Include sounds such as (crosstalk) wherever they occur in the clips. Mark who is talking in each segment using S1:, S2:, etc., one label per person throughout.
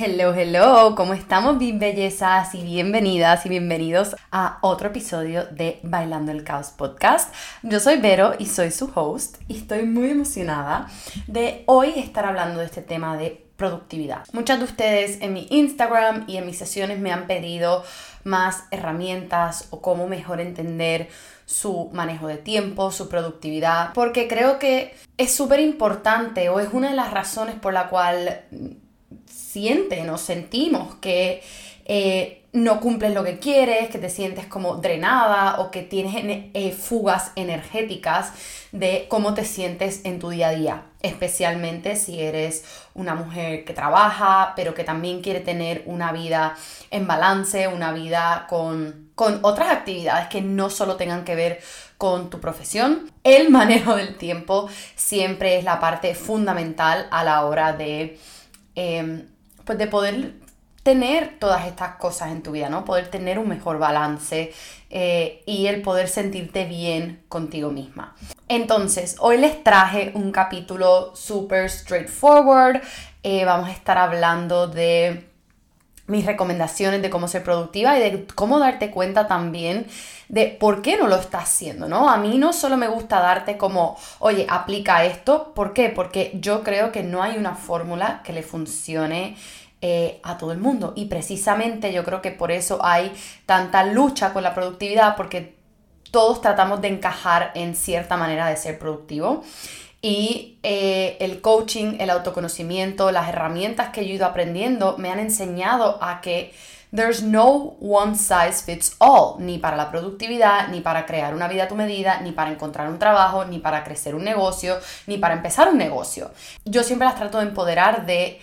S1: Hello, hello, ¿cómo estamos, bien bellezas y bienvenidas y bienvenidos a otro episodio de Bailando el Caos Podcast. Yo soy Vero y soy su host y estoy muy emocionada de hoy estar hablando de este tema de productividad. Muchas de ustedes en mi Instagram y en mis sesiones me han pedido más herramientas o cómo mejor entender su manejo de tiempo, su productividad, porque creo que es súper importante o es una de las razones por la cual sienten o sentimos que eh, no cumples lo que quieres, que te sientes como drenada o que tienes eh, fugas energéticas de cómo te sientes en tu día a día, especialmente si eres una mujer que trabaja, pero que también quiere tener una vida en balance, una vida con, con otras actividades que no solo tengan que ver con tu profesión. El manejo del tiempo siempre es la parte fundamental a la hora de... Em, pues de poder tener todas estas cosas en tu vida, ¿no? Poder tener un mejor balance eh, y el poder sentirte bien contigo misma. Entonces, hoy les traje un capítulo súper straightforward. Eh, vamos a estar hablando de mis recomendaciones de cómo ser productiva y de cómo darte cuenta también de por qué no lo estás haciendo, ¿no? A mí no solo me gusta darte como, oye, aplica esto, ¿por qué? Porque yo creo que no hay una fórmula que le funcione eh, a todo el mundo. Y precisamente yo creo que por eso hay tanta lucha con la productividad, porque todos tratamos de encajar en cierta manera de ser productivo. Y eh, el coaching, el autoconocimiento, las herramientas que yo he ido aprendiendo me han enseñado a que there's no one size fits all, ni para la productividad, ni para crear una vida a tu medida, ni para encontrar un trabajo, ni para crecer un negocio, ni para empezar un negocio. Yo siempre las trato de empoderar de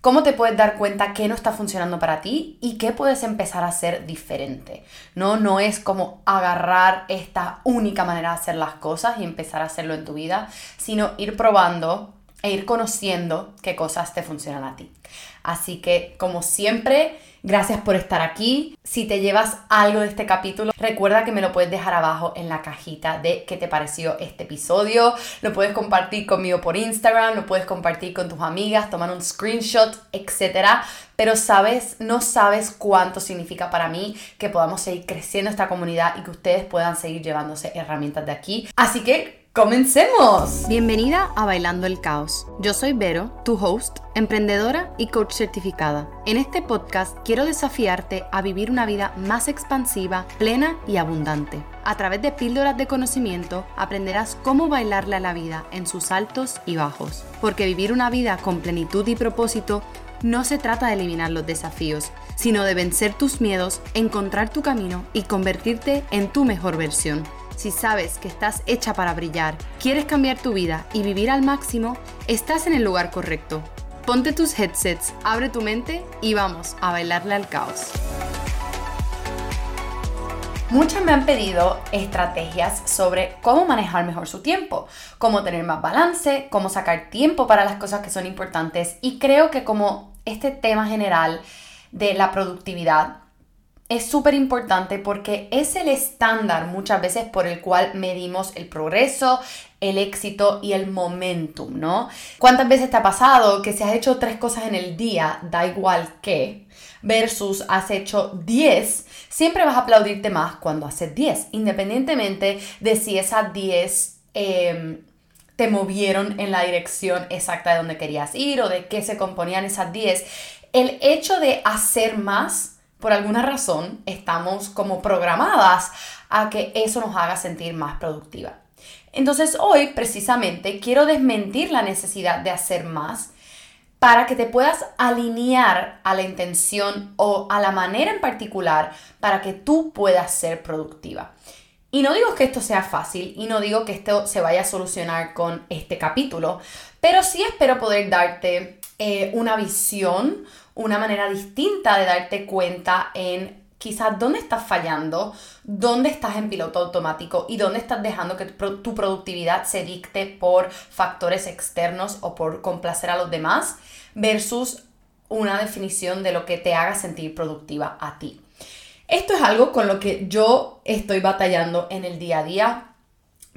S1: cómo te puedes dar cuenta qué no está funcionando para ti y qué puedes empezar a hacer diferente. No, no es como agarrar esta única manera de hacer las cosas y empezar a hacerlo en tu vida, sino ir probando e ir conociendo qué cosas te funcionan a ti. Así que, como siempre, gracias por estar aquí. Si te llevas algo de este capítulo, recuerda que me lo puedes dejar abajo en la cajita de qué te pareció este episodio. Lo puedes compartir conmigo por Instagram, lo puedes compartir con tus amigas, tomar un screenshot, etc. Pero sabes, no sabes cuánto significa para mí que podamos seguir creciendo esta comunidad y que ustedes puedan seguir llevándose herramientas de aquí. Así que ¡Comencemos! Bienvenida a Bailando el Caos. Yo soy Vero, tu host, emprendedora y coach certificada. En este podcast quiero desafiarte a vivir una vida más expansiva, plena y abundante. A través de píldoras de conocimiento aprenderás cómo bailarle a la vida en sus altos y bajos. Porque vivir una vida con plenitud y propósito no se trata de eliminar los desafíos, sino de vencer tus miedos, encontrar tu camino y convertirte en tu mejor versión. Si sabes que estás hecha para brillar, quieres cambiar tu vida y vivir al máximo, estás en el lugar correcto. Ponte tus headsets, abre tu mente y vamos a bailarle al caos. Muchas me han pedido estrategias sobre cómo manejar mejor su tiempo, cómo tener más balance, cómo sacar tiempo para las cosas que son importantes y creo que como este tema general de la productividad es súper importante porque es el estándar muchas veces por el cual medimos el progreso, el éxito y el momentum, ¿no? ¿Cuántas veces te ha pasado que si has hecho tres cosas en el día, da igual qué, versus has hecho 10, siempre vas a aplaudirte más cuando haces 10, independientemente de si esas 10 em, te movieron en la dirección exacta de donde querías ir o de qué se componían esas 10. El hecho de hacer más por alguna razón estamos como programadas a que eso nos haga sentir más productiva. Entonces hoy precisamente quiero desmentir la necesidad de hacer más para que te puedas alinear a la intención o a la manera en particular para que tú puedas ser productiva. Y no digo que esto sea fácil y no digo que esto se vaya a solucionar con este capítulo, pero sí espero poder darte eh, una visión, una manera distinta de darte cuenta en quizás dónde estás fallando, dónde estás en piloto automático y dónde estás dejando que tu productividad se dicte por factores externos o por complacer a los demás versus una definición de lo que te haga sentir productiva a ti. Esto es algo con lo que yo estoy batallando en el día a día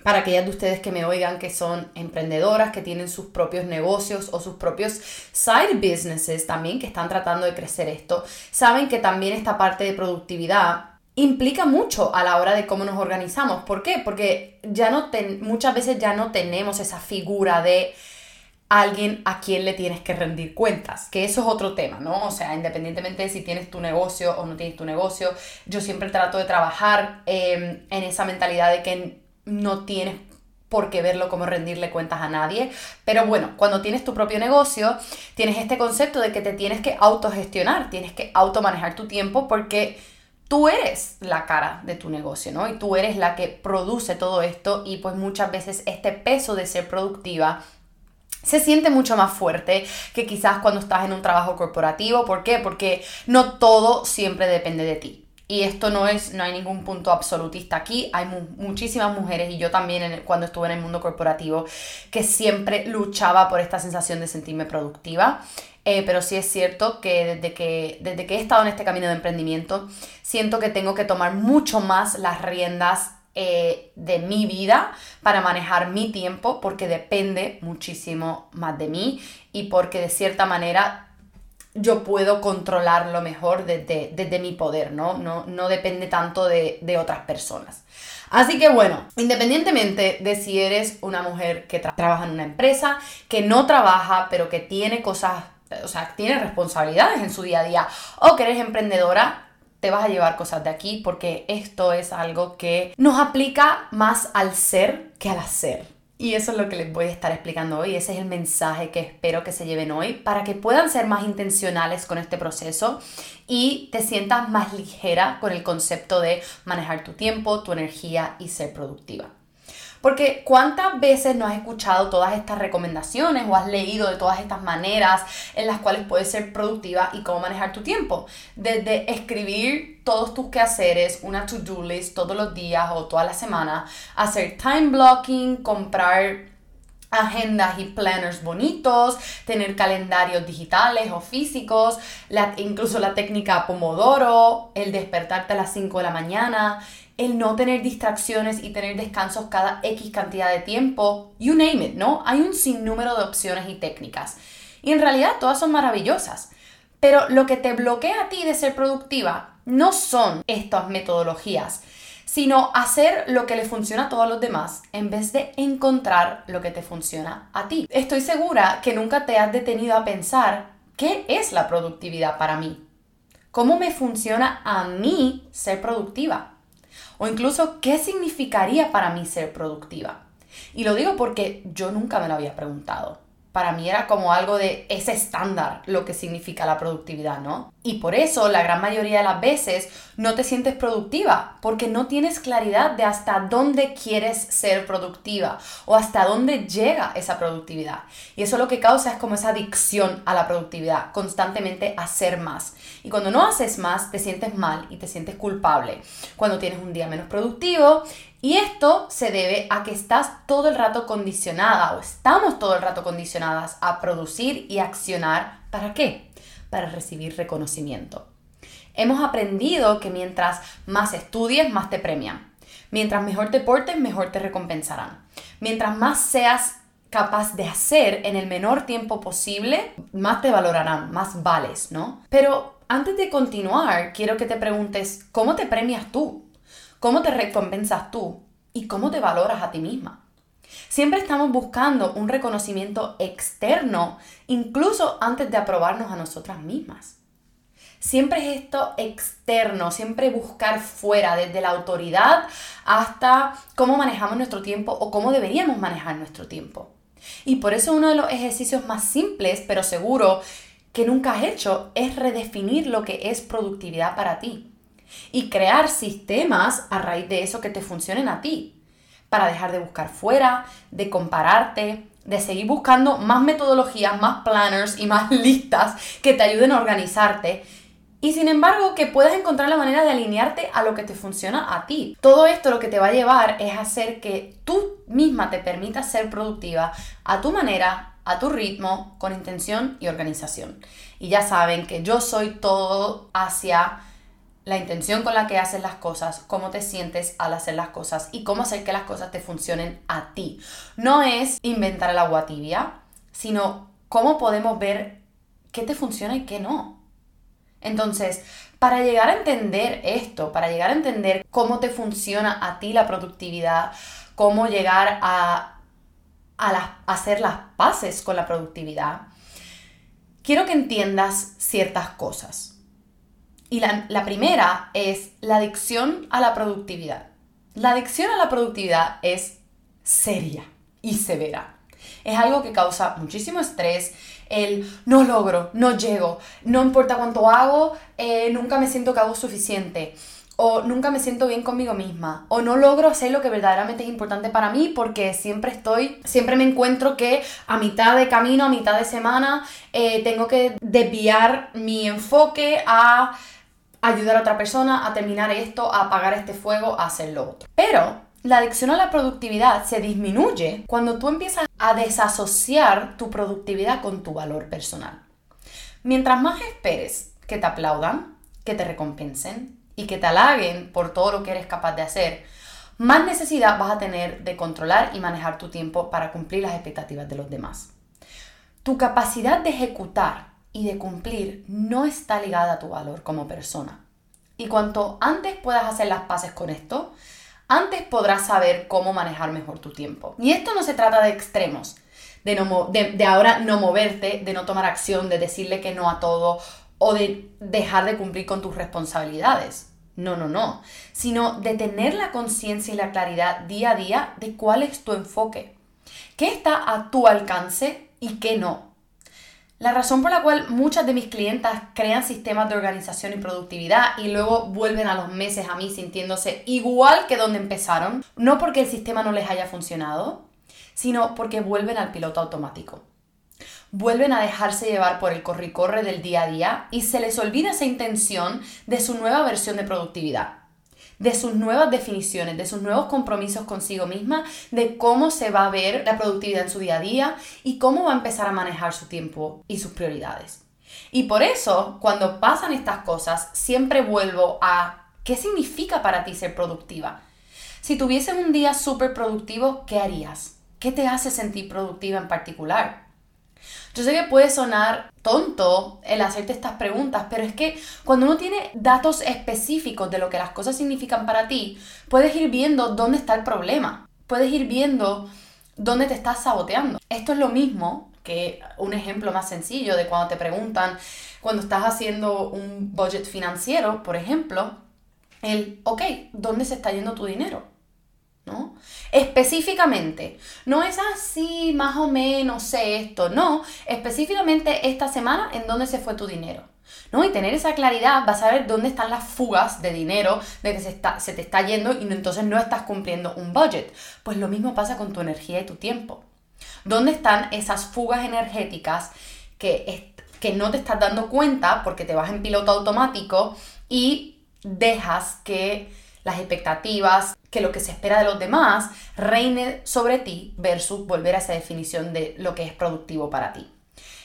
S1: para aquellas de ustedes que me oigan que son emprendedoras, que tienen sus propios negocios o sus propios side businesses también, que están tratando de crecer esto, saben que también esta parte de productividad implica mucho a la hora de cómo nos organizamos. ¿Por qué? Porque ya no muchas veces ya no tenemos esa figura de alguien a quien le tienes que rendir cuentas, que eso es otro tema, ¿no? O sea, independientemente de si tienes tu negocio o no tienes tu negocio, yo siempre trato de trabajar em, en esa mentalidad de que no tienes por qué verlo como rendirle cuentas a nadie. Pero bueno, cuando tienes tu propio negocio, tienes este concepto de que te tienes que autogestionar, tienes que automanejar tu tiempo porque tú eres la cara de tu negocio, ¿no? Y tú eres la que produce todo esto y pues muchas veces este peso de ser productiva se siente mucho más fuerte que quizás cuando estás en un trabajo corporativo. ¿Por qué? Porque no todo siempre depende de ti. Y esto no es, no hay ningún punto absolutista aquí. Hay muchísimas mujeres y yo también cuando estuve en el mundo corporativo que siempre luchaba por esta sensación de sentirme productiva. Eh, pero sí es cierto que desde, que desde que he estado en este camino de emprendimiento, siento que tengo que tomar mucho más las riendas eh, de mi vida para manejar mi tiempo porque depende muchísimo más de mí y porque de cierta manera yo puedo controlarlo mejor desde, desde mi poder, ¿no? ¿no? No depende tanto de, de otras personas. Así que bueno, independientemente de si eres una mujer que trabaja en una empresa, que no trabaja, pero que tiene cosas, o sea, tiene responsabilidades en su día a día, o que eres emprendedora, te vas a llevar cosas de aquí porque esto es algo que nos aplica más al ser que al hacer. Y eso es lo que les voy a estar explicando hoy. Ese es el mensaje que espero que se lleven hoy para que puedan ser más intencionales con este proceso y te sientas más ligera con el concepto de manejar tu tiempo, tu energía y ser productiva. Porque cuántas veces no has escuchado todas estas recomendaciones o has leído de todas estas maneras en las cuales puedes ser productiva y cómo manejar tu tiempo. Desde escribir todos tus quehaceres, una to-do list todos los días o toda la semana, hacer time blocking, comprar agendas y planners bonitos, tener calendarios digitales o físicos, incluso la técnica Pomodoro, el despertarte a las 5 de la mañana, el no tener distracciones y tener descansos cada X cantidad de tiempo, you name it, ¿no? Hay un sinnúmero de opciones y técnicas. Y en realidad todas son maravillosas. Pero lo que te bloquea a ti de ser productiva no son estas metodologías, sino hacer lo que le funciona a todos los demás en vez de encontrar lo que te funciona a ti. Estoy segura que nunca te has detenido a pensar qué es la productividad para mí. ¿Cómo me funciona a mí ser productiva? O incluso, ¿qué significaría para mí ser productiva? Y lo digo porque yo nunca me lo había preguntado para mí era como algo de ese estándar lo que significa la productividad, ¿no? Y por eso la gran mayoría de las veces no te sientes productiva, porque no tienes claridad de hasta dónde quieres ser productiva o hasta dónde llega esa productividad. Y eso lo que causa es como esa adicción a la productividad, constantemente hacer más. Y cuando no haces más, te sientes mal y te sientes culpable. Cuando tienes un día menos productivo y esto se debe a que estás todo el rato condicionada o estamos todo el rato condicionadas a producir y accionar. ¿Para qué? Para recibir reconocimiento. Hemos aprendido que mientras más estudies, más te premian. Mientras mejor te portes, mejor te recompensarán. Mientras más seas capaz de hacer en el menor tiempo posible, más te valorarán, más vales, ¿no? Pero antes de continuar, quiero que te preguntes, ¿cómo te premias tú? ¿Cómo te recompensas tú? ¿Y cómo te valoras a ti misma? Siempre estamos buscando un reconocimiento externo, incluso antes de aprobarnos a nosotras mismas. Siempre es esto externo, siempre buscar fuera, desde la autoridad hasta cómo manejamos nuestro tiempo o cómo deberíamos manejar nuestro tiempo. Y por eso uno de los ejercicios más simples, pero seguro, que nunca has hecho es redefinir lo que es productividad para ti y crear sistemas a raíz de eso que te funcionen a ti, para dejar de buscar fuera, de compararte, de seguir buscando más metodologías, más planners y más (laughs) listas que te ayuden a organizarte y sin embargo que puedas encontrar la manera de alinearte a lo que te funciona a ti. Todo esto lo que te va a llevar es hacer que tú misma te permitas ser productiva a tu manera, a tu ritmo, con intención y organización. Y ya saben que yo soy todo hacia la intención con la que haces las cosas, cómo te sientes al hacer las cosas y cómo hacer que las cosas te funcionen a ti. No es inventar el agua tibia, sino cómo podemos ver qué te funciona y qué no. Entonces, para llegar a entender esto, para llegar a entender cómo te funciona a ti la productividad, cómo llegar a, hacer las paces con la productividad, quiero que entiendas ciertas cosas. Y la, primera es la adicción a la productividad. La adicción a la productividad es seria y severa. Es algo que causa muchísimo estrés, el no logro, no llego, no importa cuánto hago, eh, nunca me siento que hago suficiente, o nunca me siento bien conmigo misma, o no logro hacer lo que verdaderamente es importante para mí porque siempre estoy, siempre me encuentro que a mitad de camino, a mitad de semana, eh, tengo que desviar mi enfoque a ayudar a otra persona a terminar esto, a apagar este fuego, a hacer lo otro. Pero la adicción a la productividad se disminuye cuando tú empiezas a desasociar tu productividad con tu valor personal. Mientras más esperes que te aplaudan, que te recompensen y que te halaguen por todo lo que eres capaz de hacer, más necesidad vas a tener de controlar y manejar tu tiempo para cumplir las expectativas de los demás. Tu capacidad de ejecutar y de cumplir no está ligada a tu valor como persona. Y cuanto antes puedas hacer las paces con esto, antes podrás saber cómo manejar mejor tu tiempo. Y esto no se trata de extremos, de, de, ahora no moverte, de no tomar acción, de decirle que no a todo o de dejar de cumplir con tus responsabilidades. No, no, no. Sino de tener la conciencia y la claridad día a día de cuál es tu enfoque. ¿Qué está a tu alcance y qué no? La razón por la cual muchas de mis clientas crean sistemas de organización y productividad y luego vuelven a los meses a mí sintiéndose igual que donde empezaron, no porque el sistema no les haya funcionado, sino porque vuelven al piloto automático. Vuelven a dejarse llevar por el corre-corre del día a día y se les olvida esa intención de su nueva versión de productividad de sus nuevas definiciones, de sus nuevos compromisos consigo misma, de cómo se va a ver la productividad en su día a día y cómo va a empezar a manejar su tiempo y sus prioridades. Y por eso, cuando pasan estas cosas, siempre vuelvo a qué significa para ti ser productiva. Si tuvieses un día súper productivo, ¿qué harías? ¿Qué te hace sentir productiva en particular? Yo sé que puede sonar tonto el hacerte estas preguntas, pero es que cuando uno tiene datos específicos de lo que las cosas significan para ti, puedes ir viendo dónde está el problema. Puedes ir viendo dónde te estás saboteando. Esto es lo mismo que un ejemplo más sencillo de cuando te preguntan, cuando estás haciendo un budget financiero, por ejemplo, el, ok, ¿dónde se está yendo tu dinero? ¿No? Específicamente, no es así, más o menos, sé esto, no, específicamente esta semana en dónde se fue tu dinero. ¿no? Y tener esa claridad, vas a ver dónde están las fugas de dinero, de que se, está, se te está yendo y entonces no estás cumpliendo un budget. Pues lo mismo pasa con tu energía y tu tiempo. ¿Dónde están esas fugas energéticas que, que no te estás dando cuenta porque te vas en piloto automático y dejas que las expectativas, que lo que se espera de los demás reine sobre ti versus volver a esa definición de lo que es productivo para ti.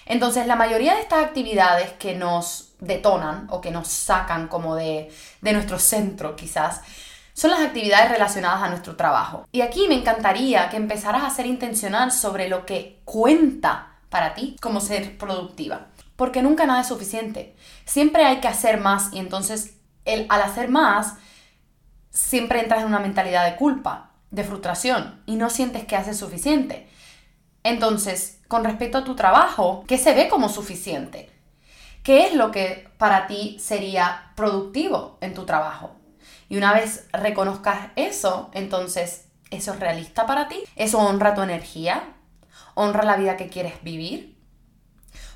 S1: Entonces, la mayoría de estas actividades que nos detonan o que nos sacan como de, de nuestro centro quizás, son las actividades relacionadas a nuestro trabajo. Y aquí me encantaría que empezaras a ser intencional sobre lo que cuenta para ti como ser productiva. Porque nunca nada es suficiente. Siempre hay que hacer más y entonces el, al hacer más siempre entras en una mentalidad de culpa, de frustración y no sientes que haces suficiente. Entonces, con respecto a tu trabajo, ¿qué se ve como suficiente? ¿Qué es lo que para ti sería productivo en tu trabajo? Y una vez reconozcas eso, entonces, ¿eso es realista para ti? ¿Eso honra tu energía? ¿Honra la vida que quieres vivir?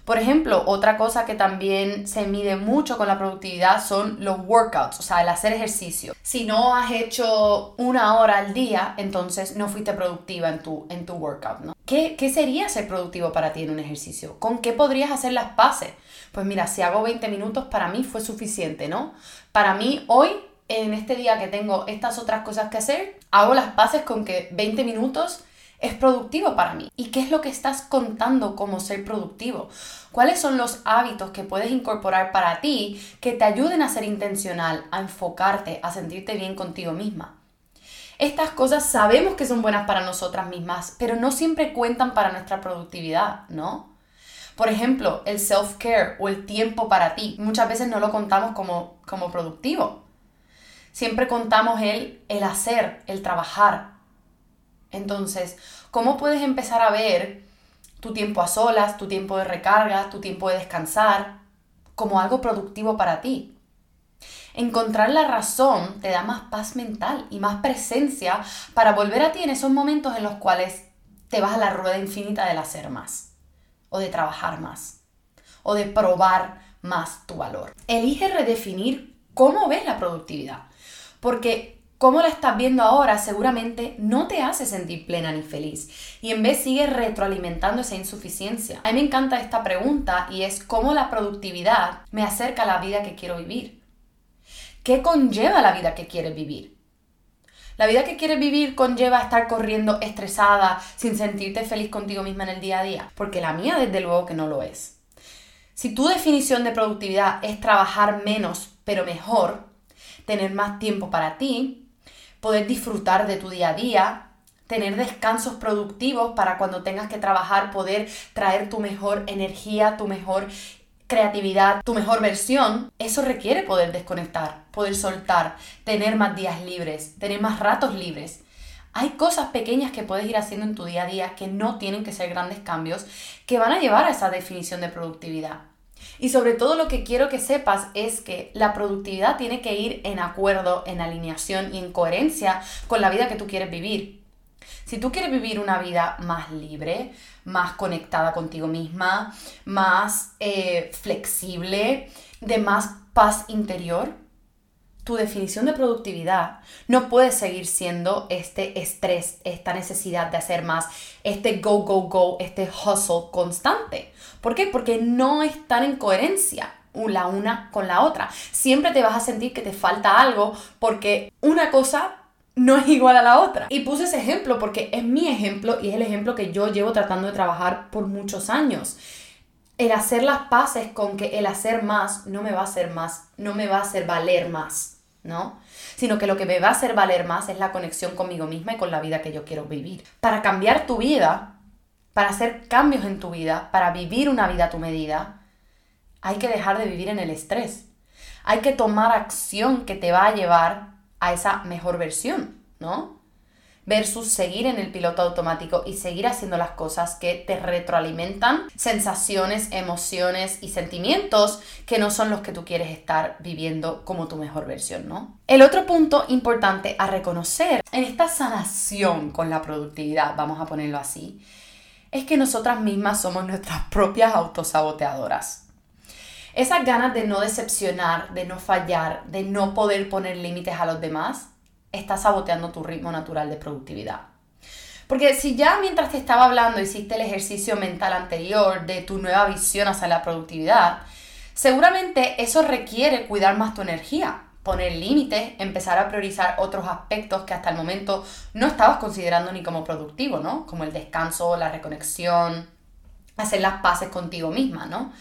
S1: Por ejemplo, otra cosa que también se mide mucho con la productividad son los workouts, o sea, el hacer ejercicio. Si no has hecho una hora al día, entonces no fuiste productiva en tu, en tu workout, ¿no? ¿Qué, ¿Qué sería ser productivo para ti en un ejercicio? ¿Con qué podrías hacer las paces? Pues mira, si hago 20 minutos, para mí fue suficiente, ¿no? Para mí hoy en este día que tengo estas otras cosas que hacer, hago las paces con que 20 minutos es productivo para mí? ¿Y qué es lo que estás contando como ser productivo? ¿Cuáles son los hábitos que puedes incorporar para ti que te ayuden a ser intencional, a enfocarte, a sentirte bien contigo misma? Estas cosas sabemos que son buenas para nosotras mismas, pero no siempre cuentan para nuestra productividad, ¿no? Por ejemplo, el self-care o el tiempo para ti, muchas veces no lo contamos como, como productivo. Siempre contamos el, el hacer, el trabajar. Entonces, ¿cómo puedes empezar a ver tu tiempo a solas, tu tiempo de recarga, tu tiempo de descansar, como algo productivo para ti. Encontrar la razón te da más paz mental y más presencia para volver a ti en esos momentos en los cuales te vas a la rueda infinita del hacer más, o de trabajar más, o de probar más tu valor. Elige redefinir cómo ves la productividad, porque cómo la estás viendo ahora seguramente no te hace sentir plena ni feliz y en vez sigue retroalimentando esa insuficiencia. A mí me encanta esta pregunta y es cómo la productividad me acerca a la vida que quiero vivir. ¿Qué conlleva la vida que quieres vivir? La vida que quieres vivir conlleva estar corriendo estresada, sin sentirte feliz contigo misma en el día a día, porque la mía desde luego que no lo es. Si tu definición de productividad es trabajar menos pero mejor, tener más tiempo para ti, poder disfrutar de tu día a día, tener descansos productivos para cuando tengas que trabajar, poder traer tu mejor energía, tu mejor creatividad, tu mejor versión, eso requiere poder desconectar, poder soltar, tener más días libres, tener más ratos libres. Hay cosas pequeñas que puedes ir haciendo en tu día a día que no tienen que ser grandes cambios que van a llevar a esa definición de productividad. Y sobre todo lo que quiero que sepas es que la productividad tiene que ir en acuerdo, en alineación y en coherencia con la vida que tú quieres vivir. Si tú quieres vivir una vida más libre, más conectada contigo misma, más eh, flexible, de más paz interior, tu definición de productividad no puede seguir siendo este estrés, esta necesidad de hacer más, este go, go, go, este hustle constante. ¿Por qué? Porque no están en coherencia la una con la otra. Siempre te vas a sentir que te falta algo porque una cosa no es igual a la otra. Y puse ese ejemplo porque es mi ejemplo y es el ejemplo que yo llevo tratando de trabajar por muchos años el hacer las paces con que el hacer más no me va a hacer más, no me va a hacer valer más, ¿no? Sino que lo que me va a hacer valer más es la conexión conmigo misma y con la vida que yo quiero vivir. Para cambiar tu vida, para hacer cambios en tu vida, para vivir una vida a tu medida, hay que dejar de vivir en el estrés. Hay que tomar acción que te va a llevar a esa mejor versión, ¿no? Versus seguir en el piloto automático y seguir haciendo las cosas que te retroalimentan sensaciones, emociones y sentimientos que no son los que tú quieres estar viviendo como tu mejor versión, ¿no? El otro punto importante a reconocer en esta sanación con la productividad, vamos a ponerlo así, es que nosotras mismas somos nuestras (laughs) propias autosaboteadoras. Esas ganas de no decepcionar, de no fallar, de no poder poner límites a los demás, estás saboteando tu ritmo natural de productividad. Porque si ya mientras te estaba hablando hiciste el ejercicio mental anterior de tu nueva visión hacia la productividad, seguramente eso requiere cuidar más tu energía, poner límites, empezar a priorizar otros aspectos que hasta el momento no estabas considerando ni como productivo, ¿no? Como el descanso, la reconexión, hacer las paces contigo misma, ¿no?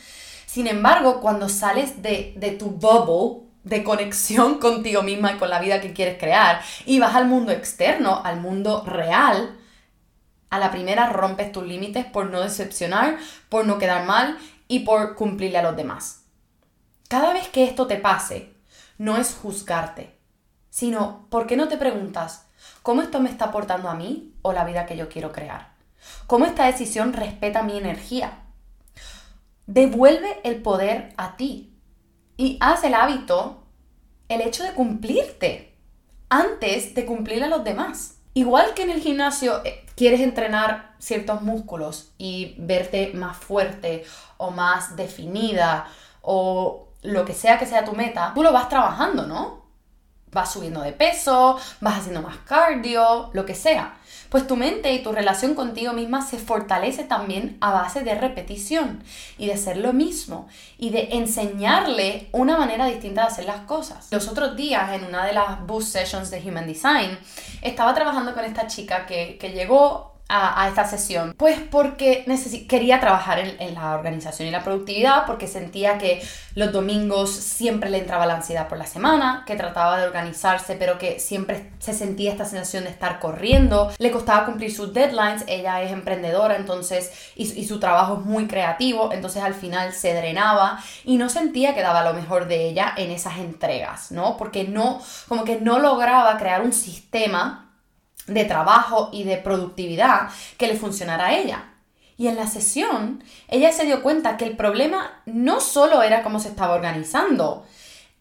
S1: Sin embargo, cuando sales de, de tu bubble, de conexión (laughs) contigo misma y con la vida que quieres crear y vas al mundo externo, al mundo real, a la primera rompes tus límites por no decepcionar, por no quedar mal y por cumplirle a los demás. Cada vez que esto te pase, no es juzgarte, sino ¿por qué no te preguntas cómo esto me está aportando a mí o la vida que yo quiero crear? ¿Cómo esta decisión respeta mi energía? Devuelve el poder a ti, y haz el hábito el hecho de cumplirte antes de cumplir a los demás. Igual que en el gimnasio eh, quieres entrenar ciertos músculos y verte más fuerte o más definida o lo que sea que sea tu meta, tú lo vas trabajando, ¿no? Vas subiendo de peso, vas haciendo más cardio, lo que sea pues tu mente y tu relación contigo misma se fortalece también a base de repetición y de ser lo mismo y de enseñarle una manera distinta de hacer las cosas. Los otros días, en una de las boost sessions de Human Design, estaba trabajando con esta chica que, que llegó a, esta sesión? Pues porque quería trabajar en, la organización y la productividad, porque sentía que los domingos siempre le entraba la ansiedad por la semana, que trataba de organizarse, pero que siempre se sentía esta sensación de estar corriendo, le costaba cumplir sus deadlines, ella es emprendedora, entonces, y, y su trabajo es muy creativo, entonces al final se drenaba y no sentía que daba lo mejor de ella en esas entregas, ¿no? Porque no, como que no lograba crear un sistema de trabajo y de productividad que le funcionara a ella. Y en la sesión, ella se dio cuenta que el problema no solo era cómo se estaba organizando,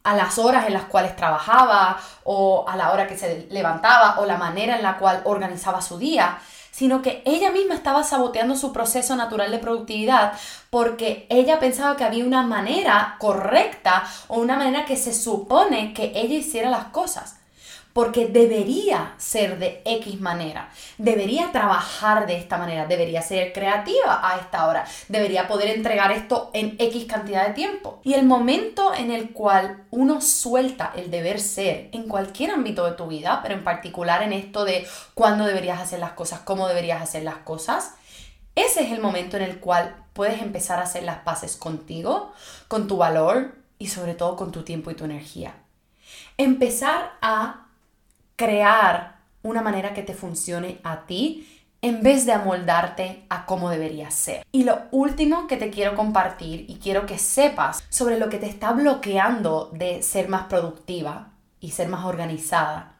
S1: a las horas en las cuales trabajaba o a la hora que se levantaba o la manera en la cual organizaba su día, sino que ella misma estaba saboteando su proceso natural de productividad porque ella pensaba que había una manera correcta o una manera que se supone que ella hiciera las cosas porque debería ser de X manera, debería trabajar de esta manera, debería ser creativa a esta hora, debería poder entregar esto en X cantidad de tiempo. Y el momento en el cual uno suelta el deber ser en cualquier ámbito de tu vida, pero en particular en esto de cuándo deberías hacer las cosas, cómo deberías hacer las cosas, ese es el momento en el cual puedes empezar a hacer las paces contigo, con tu valor y sobre todo con tu tiempo y tu energía. Empezar a crear una manera que te funcione a ti en vez de amoldarte a cómo debería ser. Y lo último que te quiero compartir y quiero que sepas sobre lo que te está bloqueando de ser más productiva y ser más organizada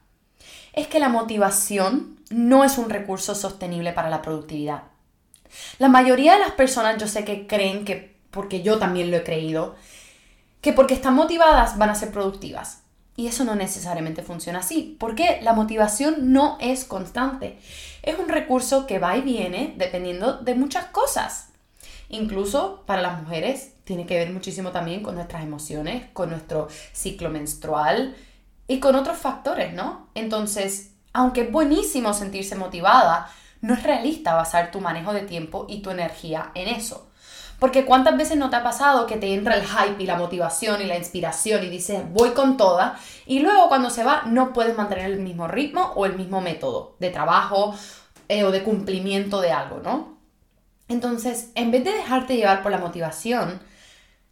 S1: es que la motivación no es un recurso sostenible para la productividad. La mayoría de las personas yo sé que creen que, porque yo también lo he creído, que porque están motivadas van a ser productivas. Y eso no necesariamente funciona así, porque la motivación no es constante. Es un recurso que va y viene dependiendo de muchas cosas. Incluso para las mujeres tiene que ver muchísimo también con nuestras emociones, con nuestro ciclo menstrual y con otros factores, ¿no? Entonces, aunque es buenísimo sentirse motivada, no es realista basar tu manejo de tiempo y tu energía en eso. Porque cuántas veces no te ha pasado que te entra el hype y la motivación y la inspiración y dices voy con toda y luego cuando se va no puedes mantener el mismo ritmo o el mismo método de trabajo eh, o de cumplimiento de algo, ¿no? Entonces, en vez de dejarte llevar por la motivación,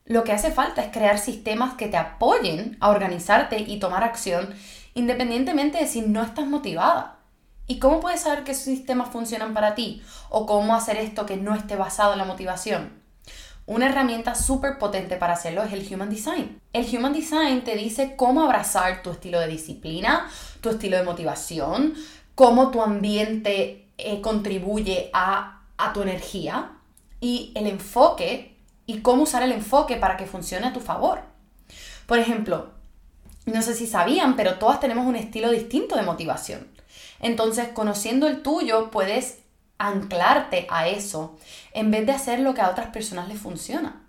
S1: lo que hace falta es crear sistemas que te apoyen a organizarte y tomar acción independientemente de si no estás motivada. ¿Y cómo puedes saber qué sistemas funcionan para ti? ¿O cómo hacer esto que no esté basado en la motivación? Una herramienta súper potente para hacerlo es el Human Design. El Human Design te dice cómo abrazar tu estilo de disciplina, tu estilo de motivación, cómo tu ambiente eh, contribuye a, a tu energía y el enfoque y cómo usar el enfoque para que funcione a tu favor. Por ejemplo, no sé si sabían, pero todas tenemos un estilo distinto de motivación. Entonces, conociendo el tuyo, puedes anclarte a eso en vez de hacer lo que a otras personas les funciona.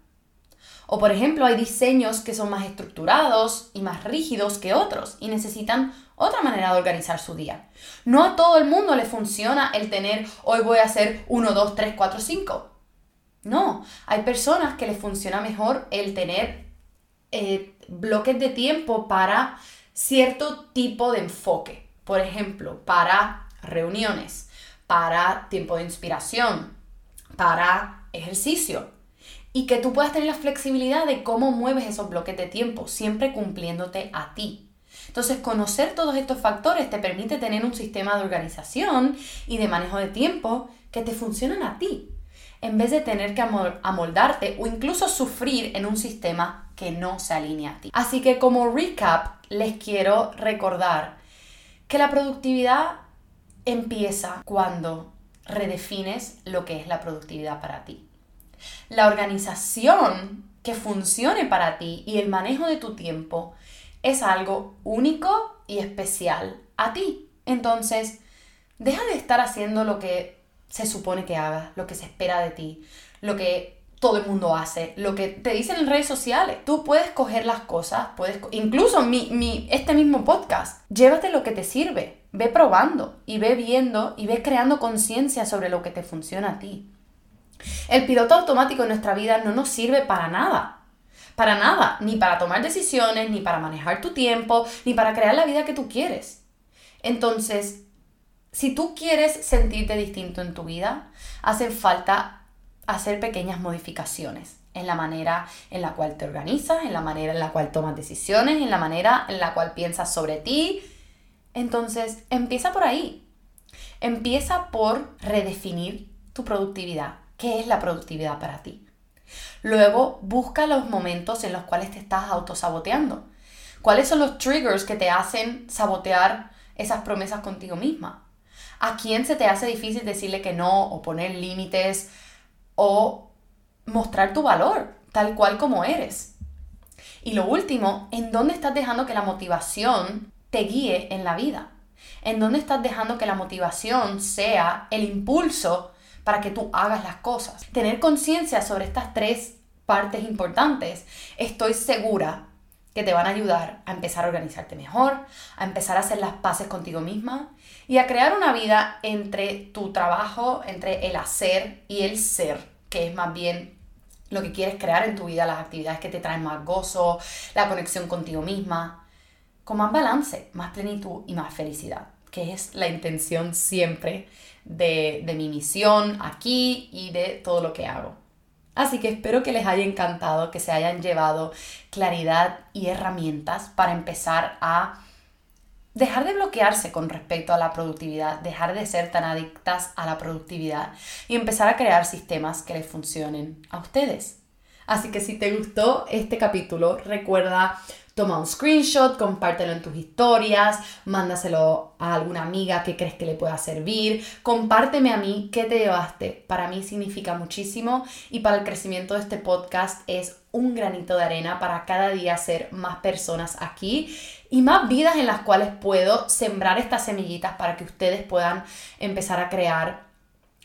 S1: O por ejemplo, hay diseños que son más estructurados y más rígidos que otros y necesitan otra manera de organizar su día. No a todo el mundo le funciona el tener hoy voy a hacer 1, 2, 3, 4, 5. No, hay personas que les funciona mejor el tener eh, bloques de tiempo para cierto tipo de enfoque. Por ejemplo, para reuniones, para tiempo de inspiración, para ejercicio. Y que tú puedas tener la flexibilidad de cómo mueves esos bloques de tiempo, siempre cumpliéndote a ti. Entonces, conocer todos estos factores te permite tener un sistema de organización y de manejo de tiempo que te funcionan a ti, en vez de tener que amoldarte o incluso sufrir en un sistema que no se alinea a ti. Así que como recap, les quiero recordar que la productividad empieza cuando redefines lo que es la productividad para ti. La organización que funcione para ti y el manejo de tu tiempo es algo único y especial a ti. Entonces, deja de estar haciendo lo que se supone que hagas, lo que se espera de ti, lo que todo el mundo hace, lo que te dicen en redes sociales. Tú puedes coger las cosas, puedes, incluso mi, mi, este mismo podcast, llévate lo que te sirve ve probando y ve viendo y ve creando conciencia sobre lo que te funciona a ti. El piloto automático en nuestra vida no nos sirve para nada. Para nada, ni para tomar decisiones, ni para manejar tu tiempo, ni para crear la vida que tú quieres. Entonces, Si tú quieres sentirte distinto en tu vida, hace falta hacer pequeñas modificaciones en la manera en la cual te organizas, en la manera en la cual tomas decisiones, en la manera en la cual piensas sobre ti. Entonces, empieza por ahí. Empieza por redefinir tu productividad. ¿Qué es la productividad para ti? Luego, busca los momentos en los cuales te estás autosaboteando. ¿Cuáles son los triggers que te hacen sabotear esas promesas contigo misma? ¿A quién se te hace difícil decirle que no o poner límites o mostrar tu valor tal cual como eres? Y lo último, ¿en dónde estás dejando que la motivación te guíe en la vida? ¿En dónde estás dejando que la motivación sea el impulso para que tú hagas las cosas? Tener conciencia sobre estas tres partes importantes, estoy segura que te van a ayudar a empezar a organizarte mejor, a empezar a hacer las paces contigo misma y a crear una vida entre tu trabajo, entre el hacer y el ser, que es más bien lo que quieres crear en tu vida, las actividades que te traen más gozo, la conexión contigo misma, con más balance, más plenitud y más felicidad, que es la intención siempre de, de mi misión aquí y de todo lo que hago. Así que espero que les haya encantado, que se hayan llevado claridad y herramientas para empezar a dejar de bloquearse con respecto a la productividad, dejar de ser tan adictas a la productividad y empezar a crear sistemas que les funcionen a ustedes. Así que si te gustó este capítulo, recuerda Toma un screenshot, compártelo en tus historias, mándaselo a alguna amiga que crees que le pueda servir, compárteme a mí qué te llevaste. Para mí significa muchísimo y para el crecimiento de este podcast es un granito de arena para cada día ser más personas aquí y más vidas en las cuales puedo sembrar estas semillitas para que ustedes puedan empezar a crear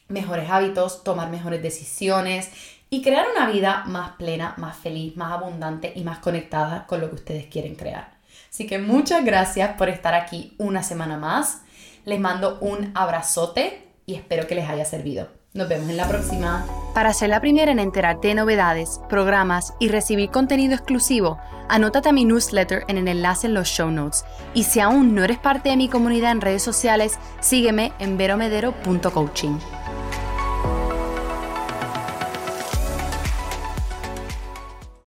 S1: mejores hábitos, tomar mejores decisiones y crear una vida más plena, más feliz, más abundante y más conectada con lo que ustedes quieren crear. Así que muchas gracias por estar aquí una semana más. Les mando un abrazote y espero que les haya servido. Nos vemos en la próxima.
S2: Para ser la primera en enterarte de novedades, programas y recibir contenido exclusivo, anótate mi newsletter en el enlace en los show notes. Y si aún no eres parte de mi comunidad en redes sociales, sígueme en veromedero.coaching.